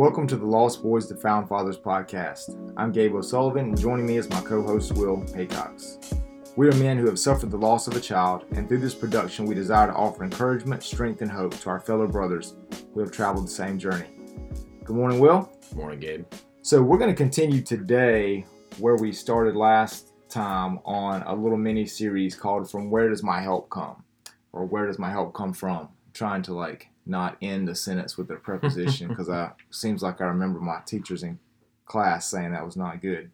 Welcome to the Lost Boys to Found Fathers podcast. I'm Gabe O'Sullivan, and joining me is my co host, Will Haycox. We are men who have suffered the loss of a child, and through this production, we desire to offer encouragement, strength, and hope to our fellow brothers who have traveled the same journey. Good morning, Will. Good morning, Gabe. So, we're going to continue today where we started last time on a little mini series called From Where Does My Help Come? or Where Does My Help Come From? I'm trying to like not end a sentence with a preposition because I seems like I remember my teachers in class saying that was not good.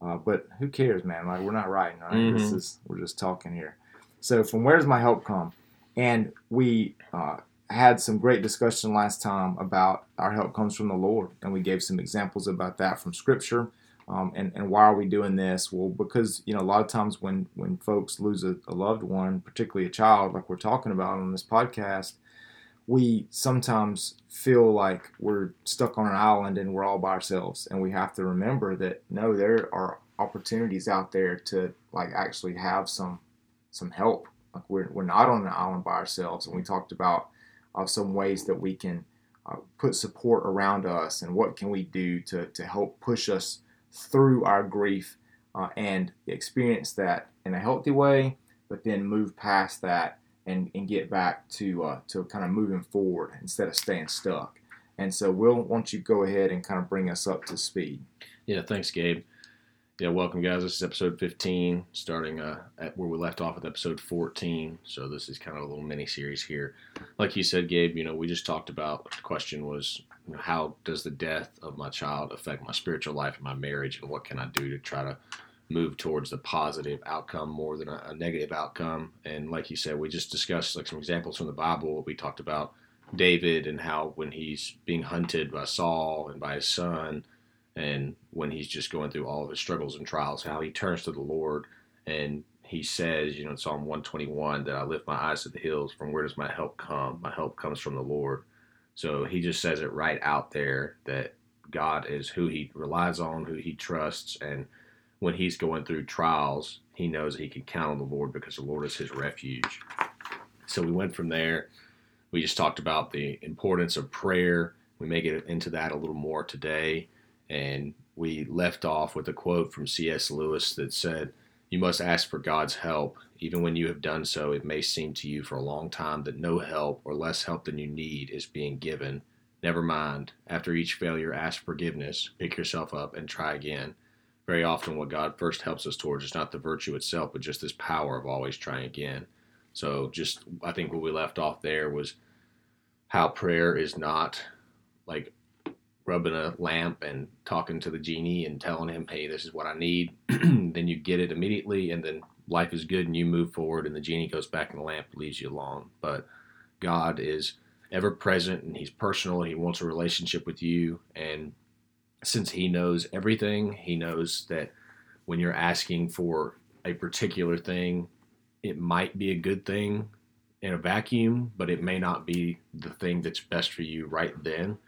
Uh, but who cares, man? Like we're not writing, right? Mm-hmm. This is we're just talking here. So from where does my help come? And we uh, had some great discussion last time about our help comes from the Lord, and we gave some examples about that from Scripture. Um, and, and why are we doing this? Well, because you know a lot of times when when folks lose a, a loved one, particularly a child, like we're talking about on this podcast, we sometimes feel like we're stuck on an island and we're all by ourselves and we have to remember that no there are opportunities out there to like actually have some some help. Like we're, we're not on an island by ourselves and we talked about uh, some ways that we can uh, put support around us and what can we do to, to help push us through our grief uh, and experience that in a healthy way but then move past that and, and get back to uh, to kind of moving forward instead of staying stuck. And so, Will, why don't you go ahead and kind of bring us up to speed? Yeah, thanks, Gabe. Yeah, welcome, guys. This is episode 15, starting uh, at where we left off with episode 14. So this is kind of a little mini series here. Like you said, Gabe, you know, we just talked about the question was, you know, how does the death of my child affect my spiritual life and my marriage, and what can I do to try to move towards the positive outcome more than a, a, negative outcome. And like you said, we just discussed like some examples from the Bible. We talked about David and how when he's being hunted by Saul and by his son, and when he's just going through all of his struggles and trials, how he turns to the Lord and he says, you know, in Psalm 121, that I lift my eyes to the hills. From where does my help come? My help comes from the Lord. So he just says it right out there that God is who he relies on, who he trusts, and when he's going through trials, he knows he can count on the Lord because the Lord is his refuge. So we went from there. We just talked about the importance of prayer. We may get into that a little more today. And we left off with a quote from C.S. Lewis that said, You must ask for God's help. Even when you have done so, it may seem to you for a long time that no help or less help than you need is being given. Never mind. After each failure, ask forgiveness, pick yourself up, and try again very often what God first helps us towards is not the virtue itself, but just this power of always trying again. So, just I think what we left off there was how prayer is not like rubbing a lamp and talking to the genie and telling him, hey, this is what I need. then you get it immediately, and then life is good and you move forward, and the genie goes back in the lamp, leaves you alone. But God is ever present and He's personal, and He wants a relationship with you. And since he knows everything, he knows that when you're asking for a particular thing, it might be a good thing in a vacuum, but it may not be the thing that's best for you right then.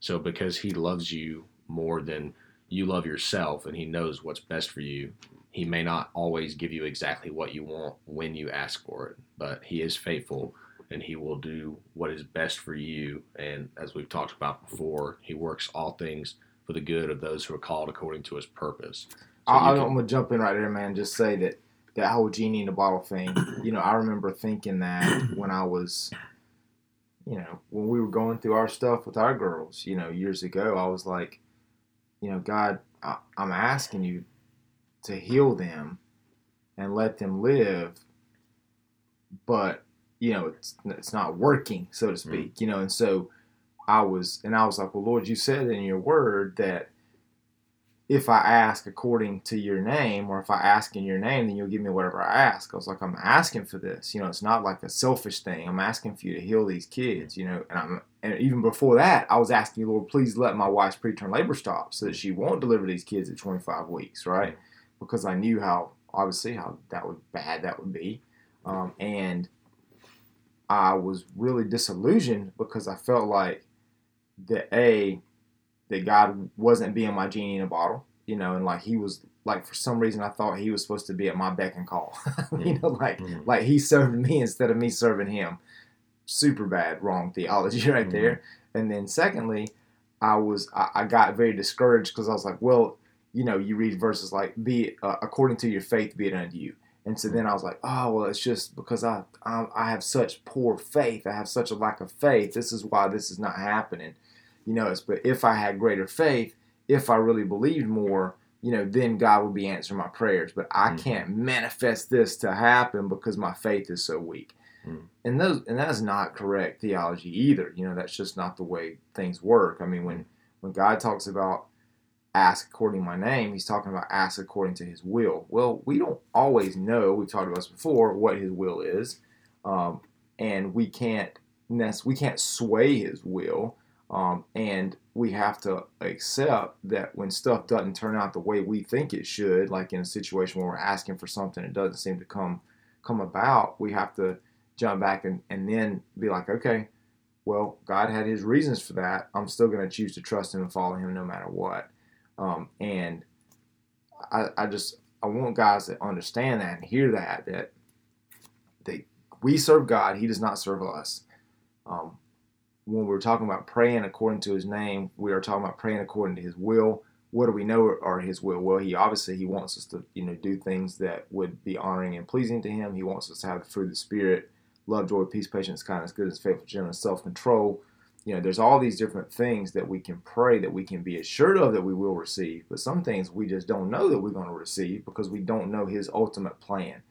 So, because he loves you more than you love yourself and he knows what's best for you, he may not always give you exactly what you want when you ask for it, but he is faithful and he will do what is best for you. And as we've talked about before, he works all things for the good of those who are called according to his purpose. So I, am gonna jump in right there, man. Just say that that whole genie in the bottle thing. You know, I remember thinking that when I was, you know, when we were going through our stuff with our girls, you know, years ago. I was like, you know, God, I, I'm asking you to heal them and let them live, but you know, it's it's not working, so to mm. speak. Mm. You know, and so I was, and I was like, well, Lord, you said in your word that if I ask according to your name, or if I ask in your name, then you'll give me whatever I ask. I was like, I'm asking for this. You know, it's not like a selfish thing. I'm asking for you to heal these kids. You know, and I'm, and even before that, I was asking you, Lord, please let my wife's preterm labor stop so that she won't deliver these kids at 25 weeks, right? Because I knew how obviously how that would bad that would be, um, and I was really disillusioned because I felt like that a that God wasn't being my genie in a bottle, you know, and like he was like for some reason I thought he was supposed to be at my beck and call, you know, like mm-hmm. like he serving me instead of me serving him. Super bad, wrong theology right mm-hmm. there. And then secondly, I was I, I got very discouraged because I was like, well, you know, you read verses like, "Be uh, according to your faith, be it unto you." And so then I was like, oh well, it's just because I, I I have such poor faith. I have such a lack of faith. This is why this is not happening. You know, it's but if I had greater faith, if I really believed more, you know, then God would be answering my prayers. But I mm. can't manifest this to happen because my faith is so weak. Mm. And those and that's not correct theology either. You know, that's just not the way things work. I mean, when when God talks about ask according to my name, he's talking about ask according to his will. Well, we don't always know, we've talked about this before, what his will is. Um, and we can't we can't sway his will. Um, and we have to accept that when stuff doesn't turn out the way we think it should, like in a situation where we're asking for something and it doesn't seem to come come about, we have to jump back and, and then be like, okay, well, God had his reasons for that. I'm still going to choose to trust him and follow him no matter what. Um, and I, I just I want guys to understand that and hear that that they we serve God, He does not serve us. Um, when we're talking about praying according to His name, we are talking about praying according to His will. What do we know are His will? Well, He obviously He wants us to you know do things that would be honoring and pleasing to Him. He wants us to have the fruit of the Spirit: love, joy, peace, patience, kindness, goodness, faithfulness, gentleness, self-control you know, there's all these different things that we can pray that we can be assured of that we will receive, but some things we just don't know that we're going to receive because we don't know His ultimate plan.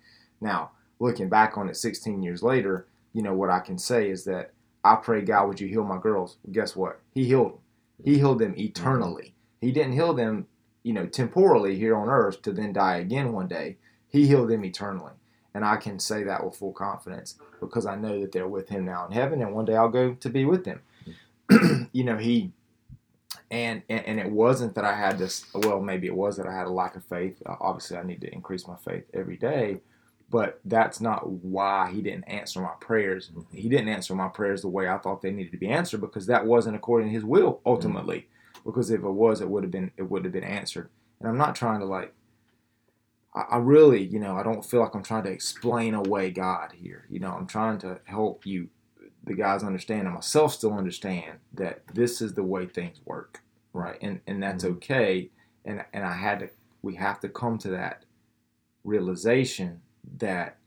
Now, looking back on it 16 years later, you know, what I can say is that I pray, God, would you heal my girls? Guess what? He healed them. He healed them eternally. He didn't heal them, you know, temporally here on earth to then die again one day. He healed them eternally. And I can say that with full confidence because I know that they're with him now in heaven and one day I'll go to be with them. you know, he and, and, and it wasn't that I had this. Well, maybe it was that I had a lack of faith. Obviously, I need to increase my faith every day, but that's not why he didn't answer my prayers. He didn't answer my prayers the way I thought they needed to be answered because that wasn't according to his will ultimately. Mm-hmm. Because if it was, it would have been it would have been answered. And I'm not trying to like. I, I really, you know, I don't feel like I'm trying to explain away God here. You know, I'm trying to help you the guys understand and myself still understand that this is the way things work, right? And and that's mm-hmm. okay. And and I had to we have to come to that realization that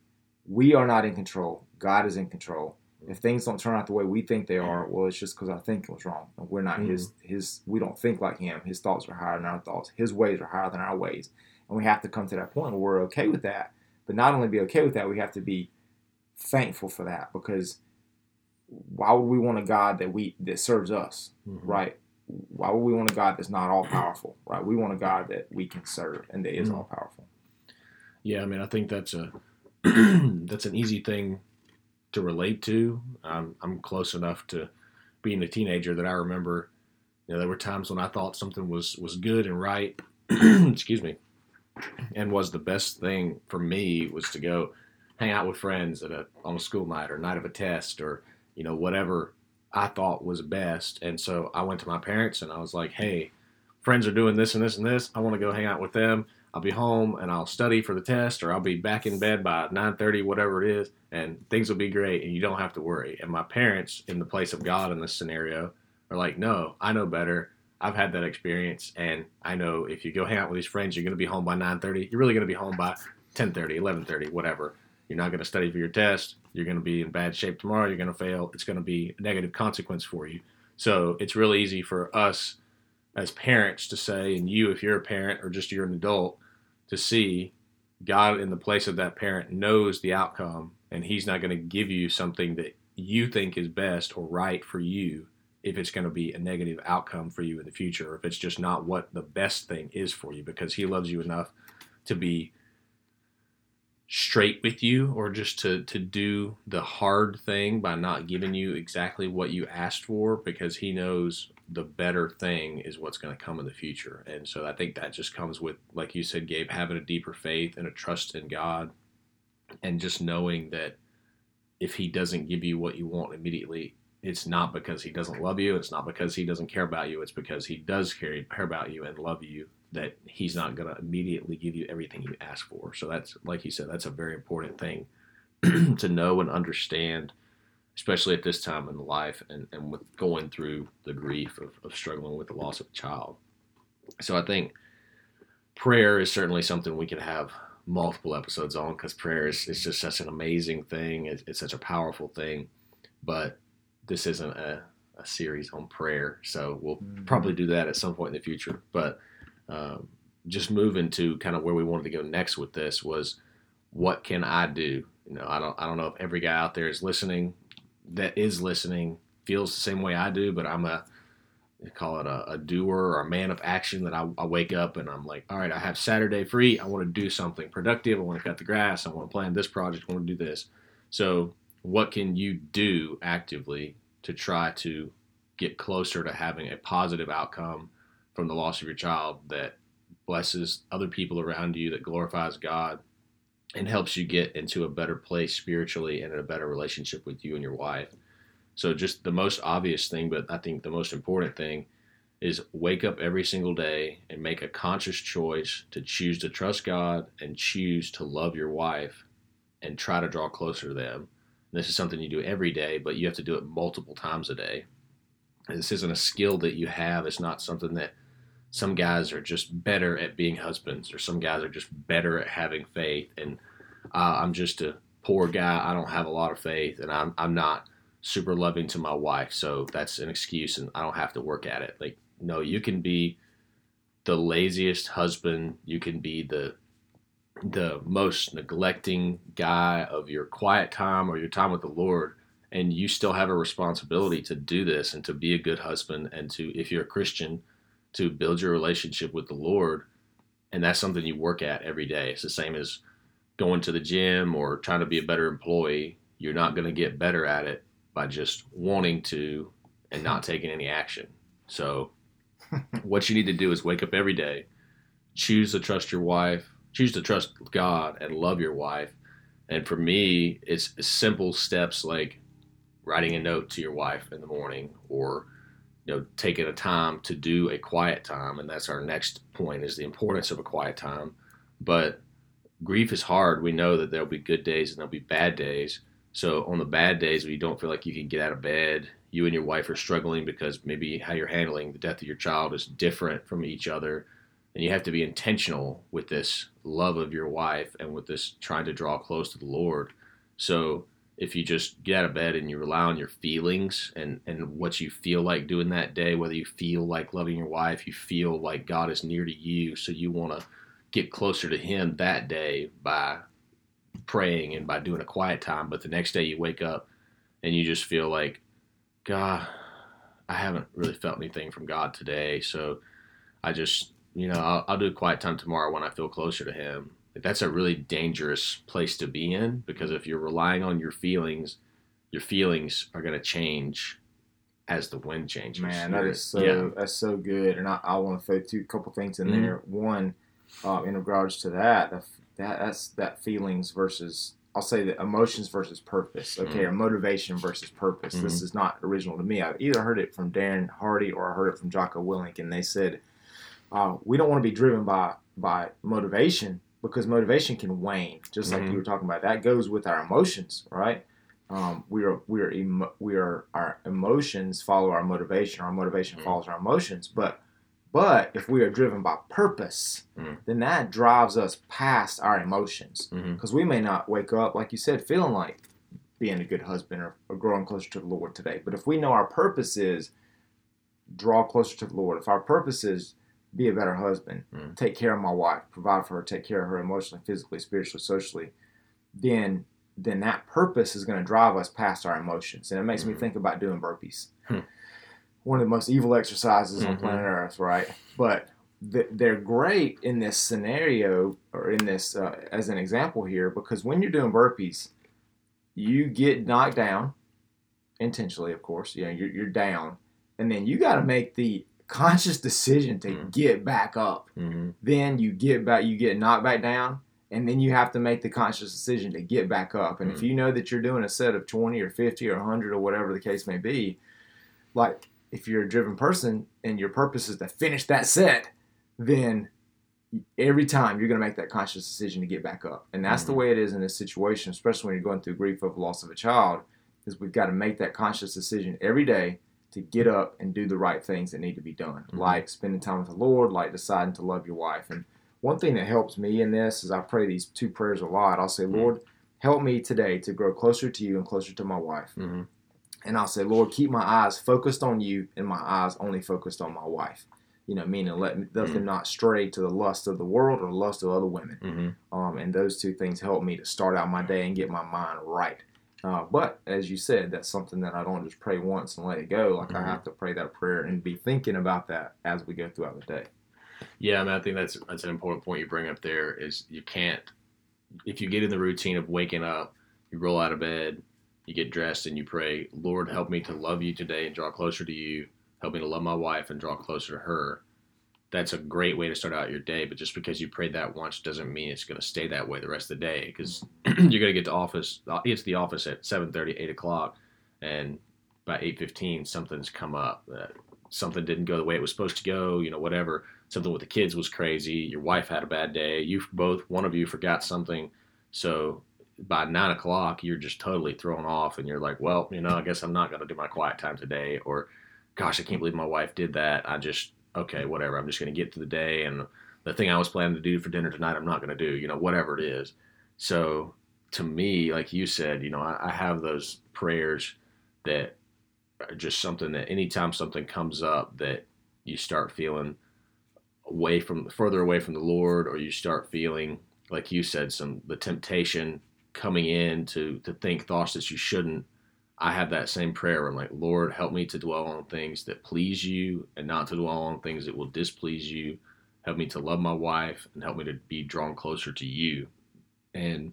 we are not in control. God is in control. If things don't turn out the way we think they are, well, it's just because our thinking was wrong. We're not mm-hmm. his his. We don't think like him. His thoughts are higher than our thoughts. His ways are higher than our ways, and we have to come to that point where we're okay with that. But not only be okay with that, we have to be thankful for that because why would we want a God that we that serves us, mm-hmm. right? Why would we want a God that's not all powerful, right? We want a God that we can serve and that is mm-hmm. all powerful. Yeah, I mean, I think that's a that's an easy thing to relate to. I'm I'm close enough to being a teenager that I remember. You know, there were times when I thought something was was good and right. excuse me, and was the best thing for me was to go hang out with friends at a on a school night or night of a test or you know, whatever I thought was best. And so I went to my parents and I was like, hey, friends are doing this and this and this. I want to go hang out with them. I'll be home and I'll study for the test or I'll be back in bed by 9:30 whatever it is and things will be great and you don't have to worry. And my parents in the place of God in this scenario are like, "No, I know better. I've had that experience and I know if you go hang out with these friends, you're going to be home by 9:30. You're really going to be home by 10:30, 11:30, whatever. You're not going to study for your test. You're going to be in bad shape tomorrow. You're going to fail. It's going to be a negative consequence for you. So it's really easy for us as parents to say, and you, if you're a parent or just you're an adult, to see God in the place of that parent knows the outcome, and He's not going to give you something that you think is best or right for you if it's going to be a negative outcome for you in the future, or if it's just not what the best thing is for you, because He loves you enough to be straight with you or just to to do the hard thing by not giving you exactly what you asked for because he knows the better thing is what's going to come in the future and so i think that just comes with like you said gabe having a deeper faith and a trust in god and just knowing that if he doesn't give you what you want immediately it's not because he doesn't love you it's not because he doesn't care about you it's because he does care, about you and love you that he's not going to immediately give you everything you ask for. So that's like you said, that's a very important thing to know and understand, especially at this time in life and, and with going through the grief of, of struggling with the loss of a child. So I think prayer is certainly something we could have multiple episodes on because prayer is, is just such an amazing thing. It's, it's such a powerful thing. But this isn't a, a series on prayer. So we'll mm-hmm. probably do that at some point in the future. But um, just moving to kind of where we wanted to go next with this was what can I do? You know, I don't I don't know if every guy out there is listening that is listening feels the same way I do, but I'm a call it a, a doer or a man of action that I, I, wake up and I'm like, all right, I have Saturday free. I want to do something productive. I want to cut the grass. I want to plan this project. I want to do this. So, what can you do actively to try to get closer to having a positive outcome from the loss of your child that blesses other people around you, that glorifies God, and helps you get into a better place spiritually and in a better relationship with you and your wife? So, just the most obvious thing, but I think the most important thing is wake up every single day and make a conscious choice to choose to trust God and choose to love your wife and try to draw closer to them. And this is something you do every day, but you have to do it multiple times a day. And this isn't a skill that you have. It's not something that some guys are just better at being husbands, or some guys are just better at having faith. And uh, I'm just a poor guy. I don't have a lot of faith, and I'm I'm not super loving to my wife, so that's an excuse, and I don't have to work at it. Like, no, you can be the laziest husband. You can be the the most neglecting guy of your quiet time or your time with the Lord, and you still have a responsibility to do this and to be a good husband and to, if you're a Christian, to build your relationship with the Lord. And that's something you work at every day. It's the same as going to the gym or trying to be a better employee. You're not going to get better at it by just wanting to and not taking any action. So, what you need to do is wake up every day, choose to trust your wife, choose to trust God and love your wife. And for me, it's simple steps like writing a note to your wife in the morning or you know taking a time to do a quiet time and that's our next point is the importance of a quiet time but grief is hard we know that there'll be good days and there'll be bad days so on the bad days when you don't feel like you can get out of bed, you and your wife are struggling because maybe how you're handling the death of your child is different from each other. And you have to be intentional with this love of your wife and with this trying to draw close to the Lord. So if you just get out of bed and you rely on your feelings and, and what you feel like doing that day, whether you feel like loving your wife, you feel like God is near to you, so you want to get closer to Him that day by praying and by doing a quiet time, but the next day you wake up and you just feel like, God, I haven't really felt anything from God today. So I just, you know, I'll, I'll do a quiet time tomorrow when I feel closer to Him. That's a really dangerous place to be in because if you're relying on your feelings, your feelings are going to change as the wind changes. Man, that is so yeah. that's so good, and I, I want to throw two couple things in mm-hmm. there. One, uh, in regards to that, the that that's that feelings versus I'll say that emotions versus purpose. Okay, mm-hmm. or motivation versus purpose. Mm-hmm. This is not original to me. I've either heard it from Darren Hardy or I heard it from Jocko Willink, and they said uh, we don't want to be driven by by motivation because motivation can wane, just like mm-hmm. you were talking about. That goes with our emotions, right? Um, we are we are emo- we are our emotions follow our motivation. Our motivation mm-hmm. follows our emotions, but but if we are driven by purpose, mm-hmm. then that drives us past our emotions. Because mm-hmm. we may not wake up, like you said, feeling like being a good husband or, or, growing closer to the Lord today. But if we know our purpose is draw closer to the Lord, if our purpose is be a better husband, mm-hmm. take care of my wife, provide for her, take care of her emotionally, physically, spiritually, socially, then then that purpose is going to drive us past our emotions. And it makes me mm-hmm. think about doing burpees. Hmm one of the most evil exercises mm-hmm. on planet Earth, right? But th- they're great in this scenario or in this uh, as an example here because when you're doing burpees, you get knocked down intentionally, of course. You know, you're, you're down, and then you got to make the conscious decision to mm-hmm. get back up. Mm-hmm. Then you get back, you get knocked back down, and then you have to make the conscious decision to get back up. And mm-hmm. if you know that you're doing a set of 20 or 50 or 100 or whatever the case may be, like if you're a driven person and your purpose is to finish that set, then every time you're going to make that conscious decision to get back up. And that's mm-hmm. the way it is in this situation, especially when you're going through grief of loss of a child, is we've got to make that conscious decision every day to get up and do the right things that need to be done, Mhm. like spending time with the Lord, like deciding to love your wife. And one thing that helps me in this is I pray these two prayers a lot. I'll say, Mhm. Lord, help me today to grow closer to you and closer to my wife. hmm And I'll say, Lord, keep my eyes focused on you and my eyes only focused on my wife. You know, meaning let, me, let them not stray to the lust of the world or the lust of other women. hmm Um, and those two things help me to start out my day and get my mind right. Uh, but as you said, that's something that I don't just pray once and let it go. Like I Mhm. have to pray that prayer and be thinking about that as we go throughout the day. Yeah, I mean, I think that's that's an important point you bring up. There is you can't if you get in the routine of waking up, you roll out of bed, you get dressed, and you pray, Lord, help me to love you today and draw closer to you. Help me to love my wife and draw closer to her. That's a great way to start out your day. But just because you prayed that once doesn't mean it's going to stay that way the rest of the day. Because you're going to get to office, uh, It's the office at 7:30, 8 o'clock, and by 8:15 something's come up. That something didn't go the way it was supposed to go. You know, whatever something with the kids was crazy. Your wife had a bad day. You both, one of you forgot something. So by nine o'clock, you're just totally thrown off, and you're like, well, you know, I guess I'm not going to do my quiet time today. Or, gosh, I can't believe my wife did that. I just, okay, whatever. I'm just going to get through the day, and the thing I was planning to do for dinner tonight, I'm not going to do. You know, whatever it is. So to me, like you said, you know, I, I have those prayers that are just something that anytime something comes up that you start feeling away from further away from the Lord, or you start feeling like you said, some the temptation coming in to to think thoughts that you shouldn't. I have that same prayer. I'm like, Lord, help me to dwell on things that please you, and not to dwell on things that will displease you. Help me to love my wife, and help me to be drawn closer to you. And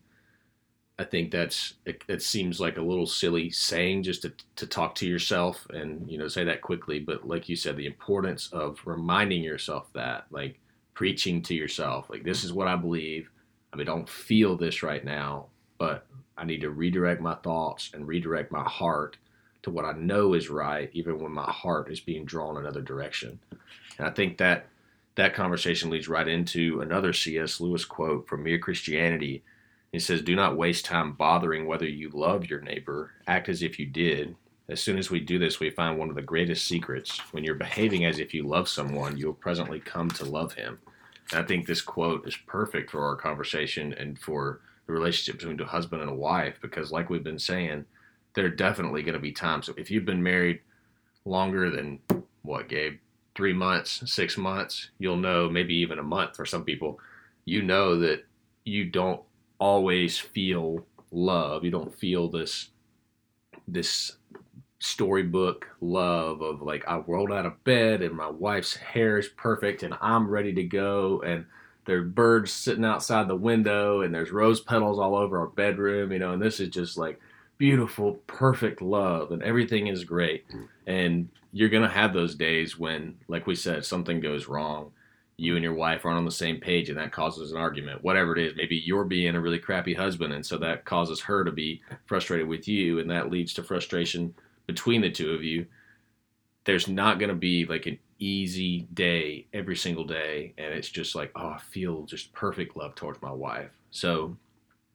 I think that's it, it seems like a little silly saying just to, to talk to yourself and you know say that quickly but like you said the importance of reminding yourself that like preaching to yourself like this is what I believe I mean I don't feel this right now but I need to redirect my thoughts and redirect my heart to what I know is right even when my heart is being drawn another direction and I think that that conversation leads right into another C.S. Lewis quote from Mere Christianity he says, Do not waste time bothering whether you love your neighbor. Act as if you did. As soon as we do this, we find one of the greatest secrets. When you're behaving as if you love someone, you'll presently come to love him. And I think this quote is perfect for our conversation and for the relationship between a husband and a wife because, like we've been saying, there are definitely going to be times. So if you've been married longer than what, Gabe? Three months, six months, you'll know, maybe even a month for some people, you know that you don't always feel love. You don't feel this this storybook love of like I rolled out of bed and my wife's hair is perfect and I'm ready to go and there's birds sitting outside the window and there's rose petals all over our bedroom, you know, and this is just like beautiful, perfect love and everything is great. Mm. And you're going to have those days when like we said something goes wrong. You and your wife aren't on the same page and that causes an argument whatever it is. Maybe you're being a really crappy husband and so that causes her to be frustrated with you and that leads to frustration between the two of you. There's not going to be like an easy day every single day and it's just like oh i feel just perfect love towards my wife so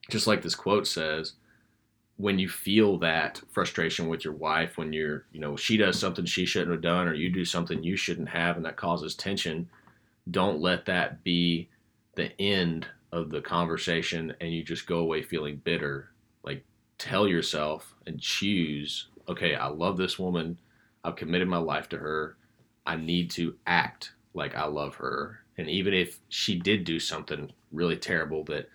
just like this quote says when you feel that frustration with your wife when you're you know she does something she shouldn't have done or you do something you shouldn't have and that causes tension don't let that be the end of the conversation and you just go away feeling bitter. Like tell yourself and choose, okay, I love this woman. I've committed my life to her. I need to act like I love her. And even if she did do something really terrible that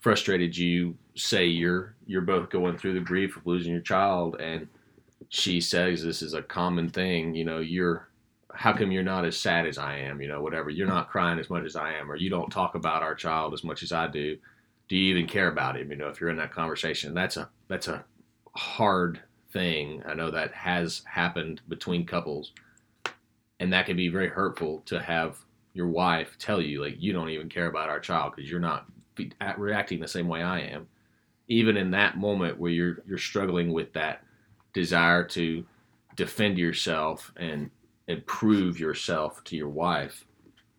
frustrated you, say you're you're both going through the grief of losing your child and she says this is a common thing, you know, you're how come you're not as sad as I am? You know, whatever. You're not crying as much as I am, or you don't talk about our child as much as I do. Do you even care about him? You know, if you're in that conversation, that's a that's a hard thing. I know that has happened between couples, and that can be very hurtful to have your wife tell you like you don't even care about our child because you're not reacting the same way I am. Even in that moment where you're you're struggling with that desire to defend yourself and and prove yourself to your wife.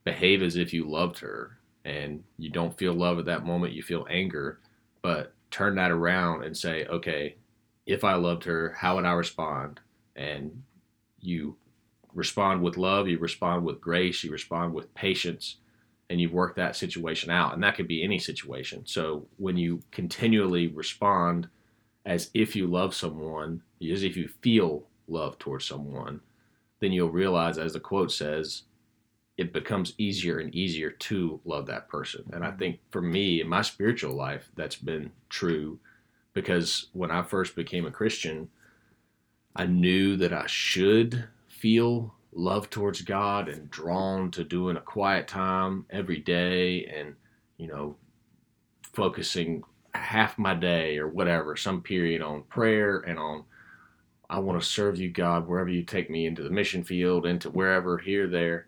Behave as if you loved her and you don't feel love at that moment, you feel anger, but turn that around and say, okay, if I loved her, how would I respond? And you respond with love, you respond with grace, you respond with patience, and you work that situation out. And that could be any situation. So when you continually respond as if you love someone, as if you feel love towards someone, then you'll realize, as the quote says, it becomes easier and easier to love that person. And I mm-hmm. think for me in my spiritual life, that's been true because when I first became a Christian, I knew that I should feel love towards God and drawn to doing a quiet time every day and, you know, focusing half my day or whatever, some period on prayer and on I want to serve you, God, wherever you take me into the mission field, into wherever, here, there.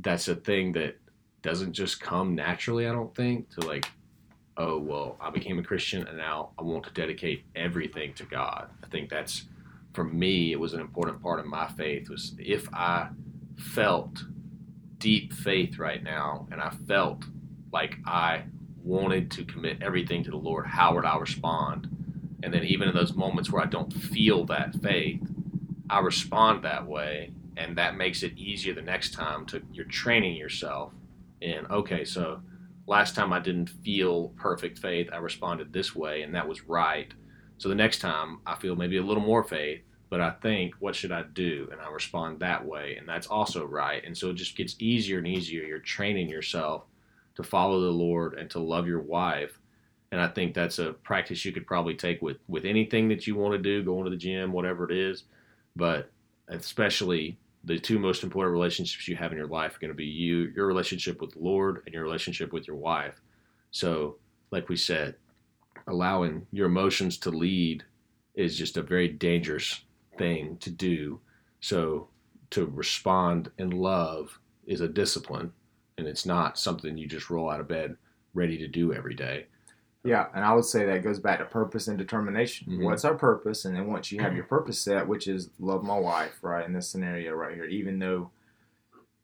That's a thing that doesn't just come naturally, I don't think, to like, oh, well, I became a Christian and now I want to dedicate everything to God. I think that's, for me, it was an important part of my faith was if I felt deep faith right now and I felt like I wanted to commit everything to the Lord, how would I respond? And then even in those moments where I don't feel that faith, I respond that way, and that makes it easier the next time to you're training yourself in okay, so last time I didn't feel perfect faith, I responded this way and that was right. So the next time I feel maybe a little more faith, but I think what should I do and I respond that way and that's also right. And so it just gets easier and easier. You're training yourself to follow the Lord and to love your wife and I think that's a practice you could probably take with with anything that you want to do, going to the gym, whatever it is. But especially the two most important relationships you have in your life are going to be you, your relationship with the Lord, and your relationship with your wife. So, like we said, allowing your emotions to lead is just a very dangerous thing to do. So, to respond in love is a discipline, and it's not something you just roll out of bed ready to do every day. Yeah, and I would say that goes back to purpose and determination. Mm-hmm. What's our purpose? And then once you have your purpose set, which is love my wife, right, in this scenario right here, even though,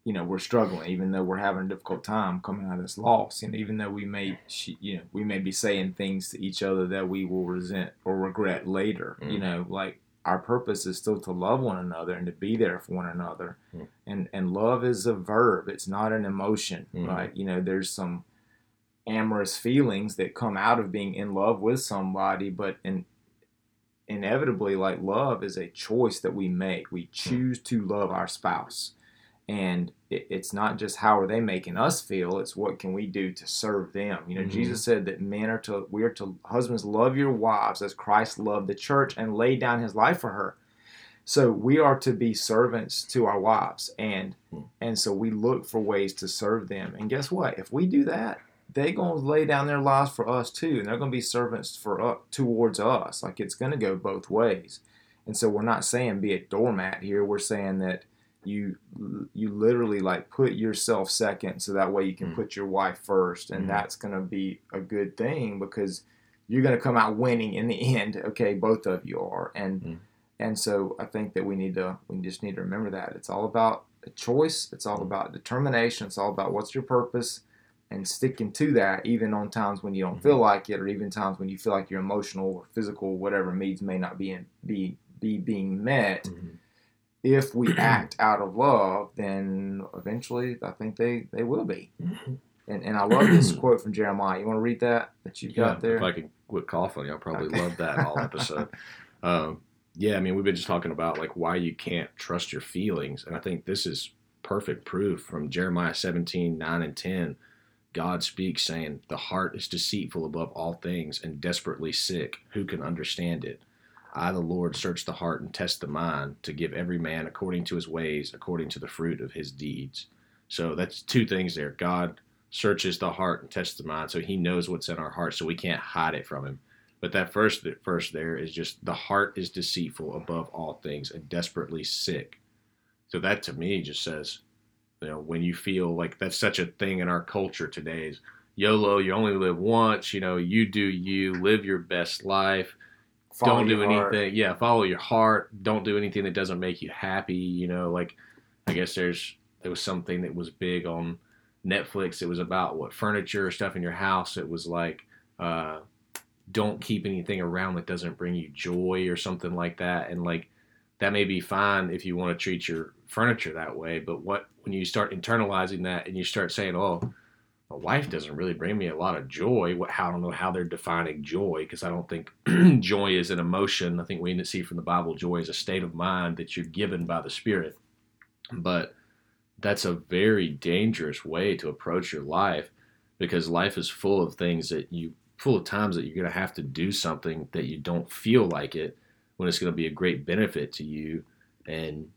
you know, we're struggling, even though we're having a difficult time coming out of this loss, and even though we may, you know, we may be saying things to each other that we will resent or regret later, mm-hmm. you know, like our purpose is still to love one another and to be there for one another. Mm-hmm. And and love is a verb, it's not an emotion, mm-hmm. right? You know, there's some amorous feelings that come out of being in love with somebody, but in, inevitably, like love is a choice that we make. We choose to love our spouse. And it, it's not just how are they making us feel, it's what can we do to serve them. You know, mm-hmm. Jesus said that men are to, we are to, husbands, love your wives as Christ loved the church and laid down his life for her. So we are to be servants to our wives, and hmm. and so we look for ways to serve them. And guess what? If we do that, they're going to lay down their lives for us too, and they're going to be servants for us, towards us. Like it's going to go both ways. And so we're not saying be a doormat here. We're saying that you you literally like put yourself second, so that way you can mm. put your wife first, and mm. that's going to be a good thing because you're going to come out winning in the end. Okay, both of you are, and mm. and so I think that we need to we just need to remember that it's all about a choice. It's all mm. about determination. It's all about what's your purpose and sticking to that even on times when you don't feel mm-hmm. like it or even times when you feel like your emotional or physical whatever needs may not be in, be be being met mm-hmm. If we act out of love then eventually i think they they will be mm-hmm. and, and i love this quote from jeremiah you want to read that that you yeah, got there if i could quit coughing i'll probably okay. love that all episode um, yeah i mean we've been just talking about like why you can't trust your feelings and i think this is perfect proof from jeremiah 17 9 and 10 God speaks, saying, The heart is deceitful above all things and desperately sick. Who can understand it? I, the Lord, search the heart and test the mind to give every man according to his ways, according to the fruit of his deeds. So that's two things there. God searches the heart and tests the mind, so he knows what's in our heart, so we can't hide it from him. But that first first there is just the heart is deceitful above all things and desperately sick. So that to me just says you know when you feel like that's such a thing in our culture today is YOLO, you only live once, you know, you do you, live your best life. Follow don't do anything. Heart. Yeah, follow your heart. Don't do anything that doesn't make you happy, you know, like I guess there's there was something that was big on Netflix. It was about what furniture stuff in your house. It was like uh don't keep anything around that doesn't bring you joy or something like that. And like that may be fine if you want to treat your furniture that way, but what when you start internalizing that and you start saying, "Oh, my wife doesn't really bring me a lot of joy," what I don't know how they're defining joy because I don't think joy is an emotion. I think we need to see from the Bible joy is a state of mind that you're given by the Spirit. But that's a very dangerous way to approach your life because life is full of things that you full of times that you're going to have to do something that you don't feel like it when it's going to be a great benefit to you and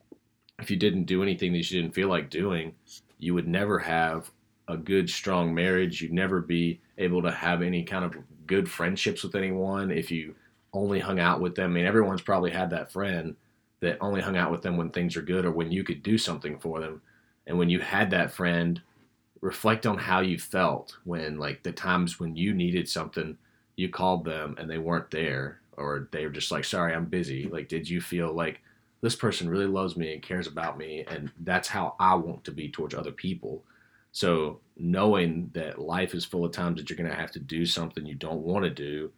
if you didn't do anything that you didn't feel like doing you would never have a good strong marriage. You'd never be able to have any kind of good friendships with anyone if you only hung out with them. I mean everyone's probably had that friend that only hung out with them when things are good or when you could do something for them. And when you had that friend reflect on how you felt when like the times when you needed something you called them and they weren't there or they were just like sorry i'm busy. Like did you feel like this person really loves me and cares about me and that's how i want to be towards other people so knowing that life is full of times that you're going to have to do something you don't want to do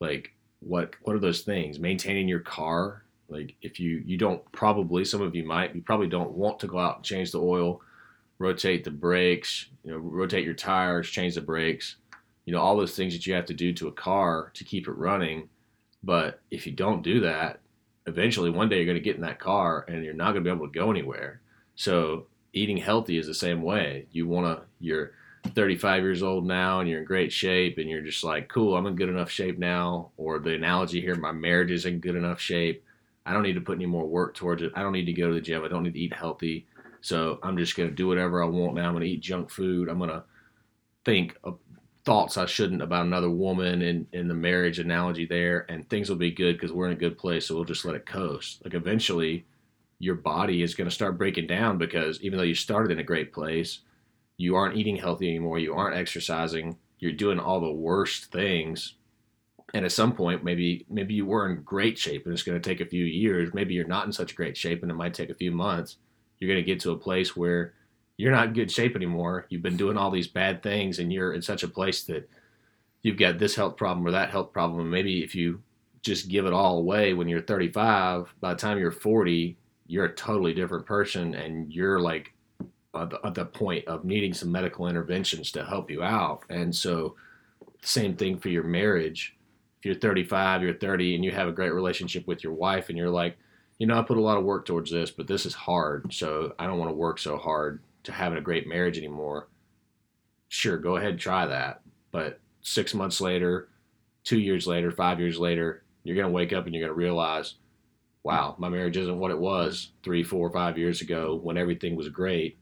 like what what are those things maintaining your car like if you you don't probably some of you might you probably don't want to go out and change the oil rotate the brakes, you know, rotate your tires, change the brakes, you know, all those things that you have to do to a car to keep it running. But if you don't do that, eventually one day you're going to get in that car and you're not going to be able to go anywhere. So eating healthy is the same way. You want to, you're 35 years old now and you're in great shape and you're just like, cool, I'm in good enough shape now. Or the analogy here, my marriage is in good enough shape. I don't need to put any more work towards it. I don't need to go to the gym. I don't need to eat healthy. So I'm just going to do whatever I want now. I'm going to eat junk food. I'm going to think thoughts I shouldn't about another woman in, in the marriage analogy there, and things will be good because we're in a good place. So we'll just let it coast. Like eventually, your body is going to start breaking down because even though you started in a great place, you aren't eating healthy anymore. You aren't exercising. You're doing all the worst things. And at some point, maybe maybe you were in great shape, and it's going to take a few years. Maybe you're not in such great shape, and it might take a few months you're going to get to a place where you're not in good shape anymore. You've been doing all these bad things and you're in such a place that you've got this health problem or that health problem. And maybe if you just give it all away when you're 35, by the time you're 40, you're a totally different person and you're like at the, at the point of needing some medical interventions to help you out. And so, same thing for your marriage. If you're 35, you're 30, and you have a great relationship with your wife, and you're like, you know, I put a lot of work towards this, but this is hard. So I don't want to work so hard to having a great marriage anymore. Sure, go ahead, and try that. But six months later, two years later, five years later, you're going to wake up and you're going to realize, wow, my marriage isn't what it was three, four, five years ago when everything was great.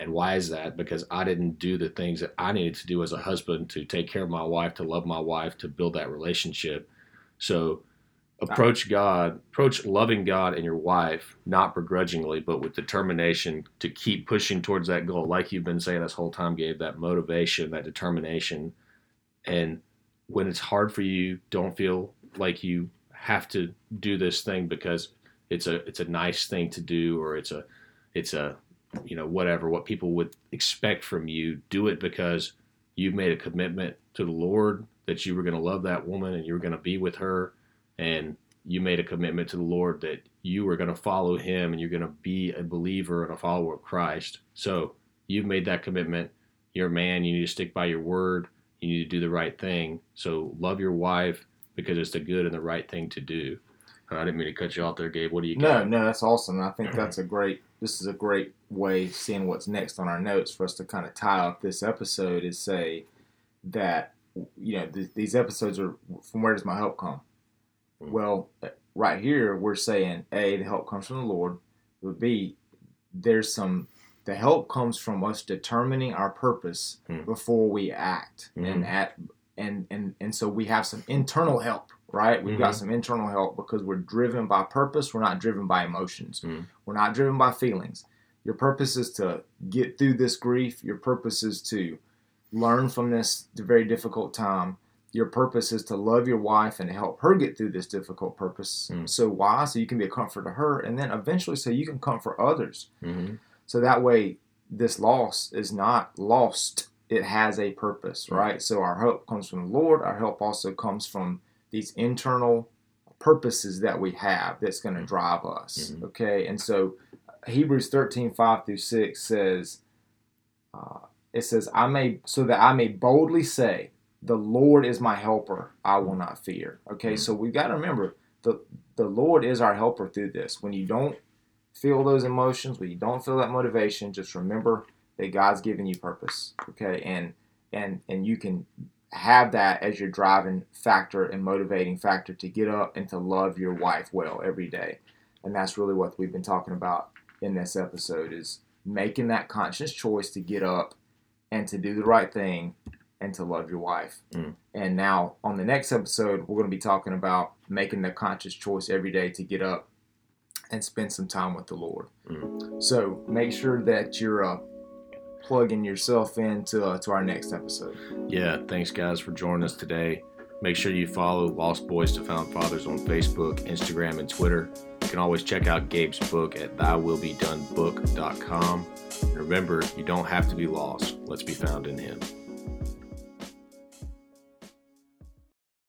And why is that? Because I didn't do the things that I needed to do as a husband to take care of my wife, to love my wife, to build that relationship. So approach God, approach loving God and your wife, not begrudgingly, but with determination to keep pushing towards that goal. Like you've been saying this whole time, Gabe, that motivation, that determination. And when it's hard for you, don't feel like you have to do this thing because it's a it's a nice thing to do or it's a it's a you know whatever what people would expect from you do it because you've made a commitment to the lord that you were going to love that woman and you were going to be with her and you made a commitment to the Lord that you were going to follow Him and you're going to be a believer and a follower of Christ. So you've made that commitment. You're a man. You need to stick by your word. You need to do the right thing. So love your wife because it's the good and the right thing to do. Uh, I didn't mean to cut you off there, Gabe. What do you no, got? No, that's awesome. I think that's a great. This is a great way seeing what's next on our notes for us to kind of tie up this episode. Is say that you know th- these episodes are from where does my help come? Mm-hmm. Well, right here we're saying A, the help comes from the Lord. But B, there's some the help comes from us determining our purpose mm-hmm. before we act. Mm-hmm. And at and, and and so we have some internal help, right? We've got mm-hmm. some internal help because we're driven by purpose, we're not driven by emotions. Mm. We're not driven by feelings. Your purpose is to get through this grief. Your purpose is to learn from this very difficult time your purpose is to love your wife and help her get through this difficult purpose. Mm. So why? So you can be a comfort to her, and then eventually, so you can comfort others. Mm-hmm. So that way, this loss is not lost it has a purpose, right? So our help comes from the Lord. Our help also comes from these internal purposes that we have that's going to drive us. Mhm. Okay, and so Hebrews 13, 5 through 6 says, uh, it says, I may, so that I may boldly say, the Lord is my helper, I will not fear. Okay, Mhm. so we've got to remember the, the Lord is our helper through this. When you don't feel those emotions, when you don't feel that motivation, just remember that God's given you purpose. Okay, and and and you can have that as your driving factor and motivating factor to get up and to love your wife well every day. And that's really what we've been talking about in this episode is making that conscious choice to get up and to do the right thing and to love your wife. Mm. And now on the next episode, we're going to be talking about making the conscious choice every day to get up and spend some time with the Lord. Mm. So make sure that you're uh, plugging yourself into uh, to our next episode. Yeah, thanks guys for joining us today. Make sure you follow Lost Boys to Found Fathers on Facebook, Instagram, and Twitter. You can always check out Gabe's book at thywillbedonebook.com. And remember, you don't have to be lost. Let's be found in him.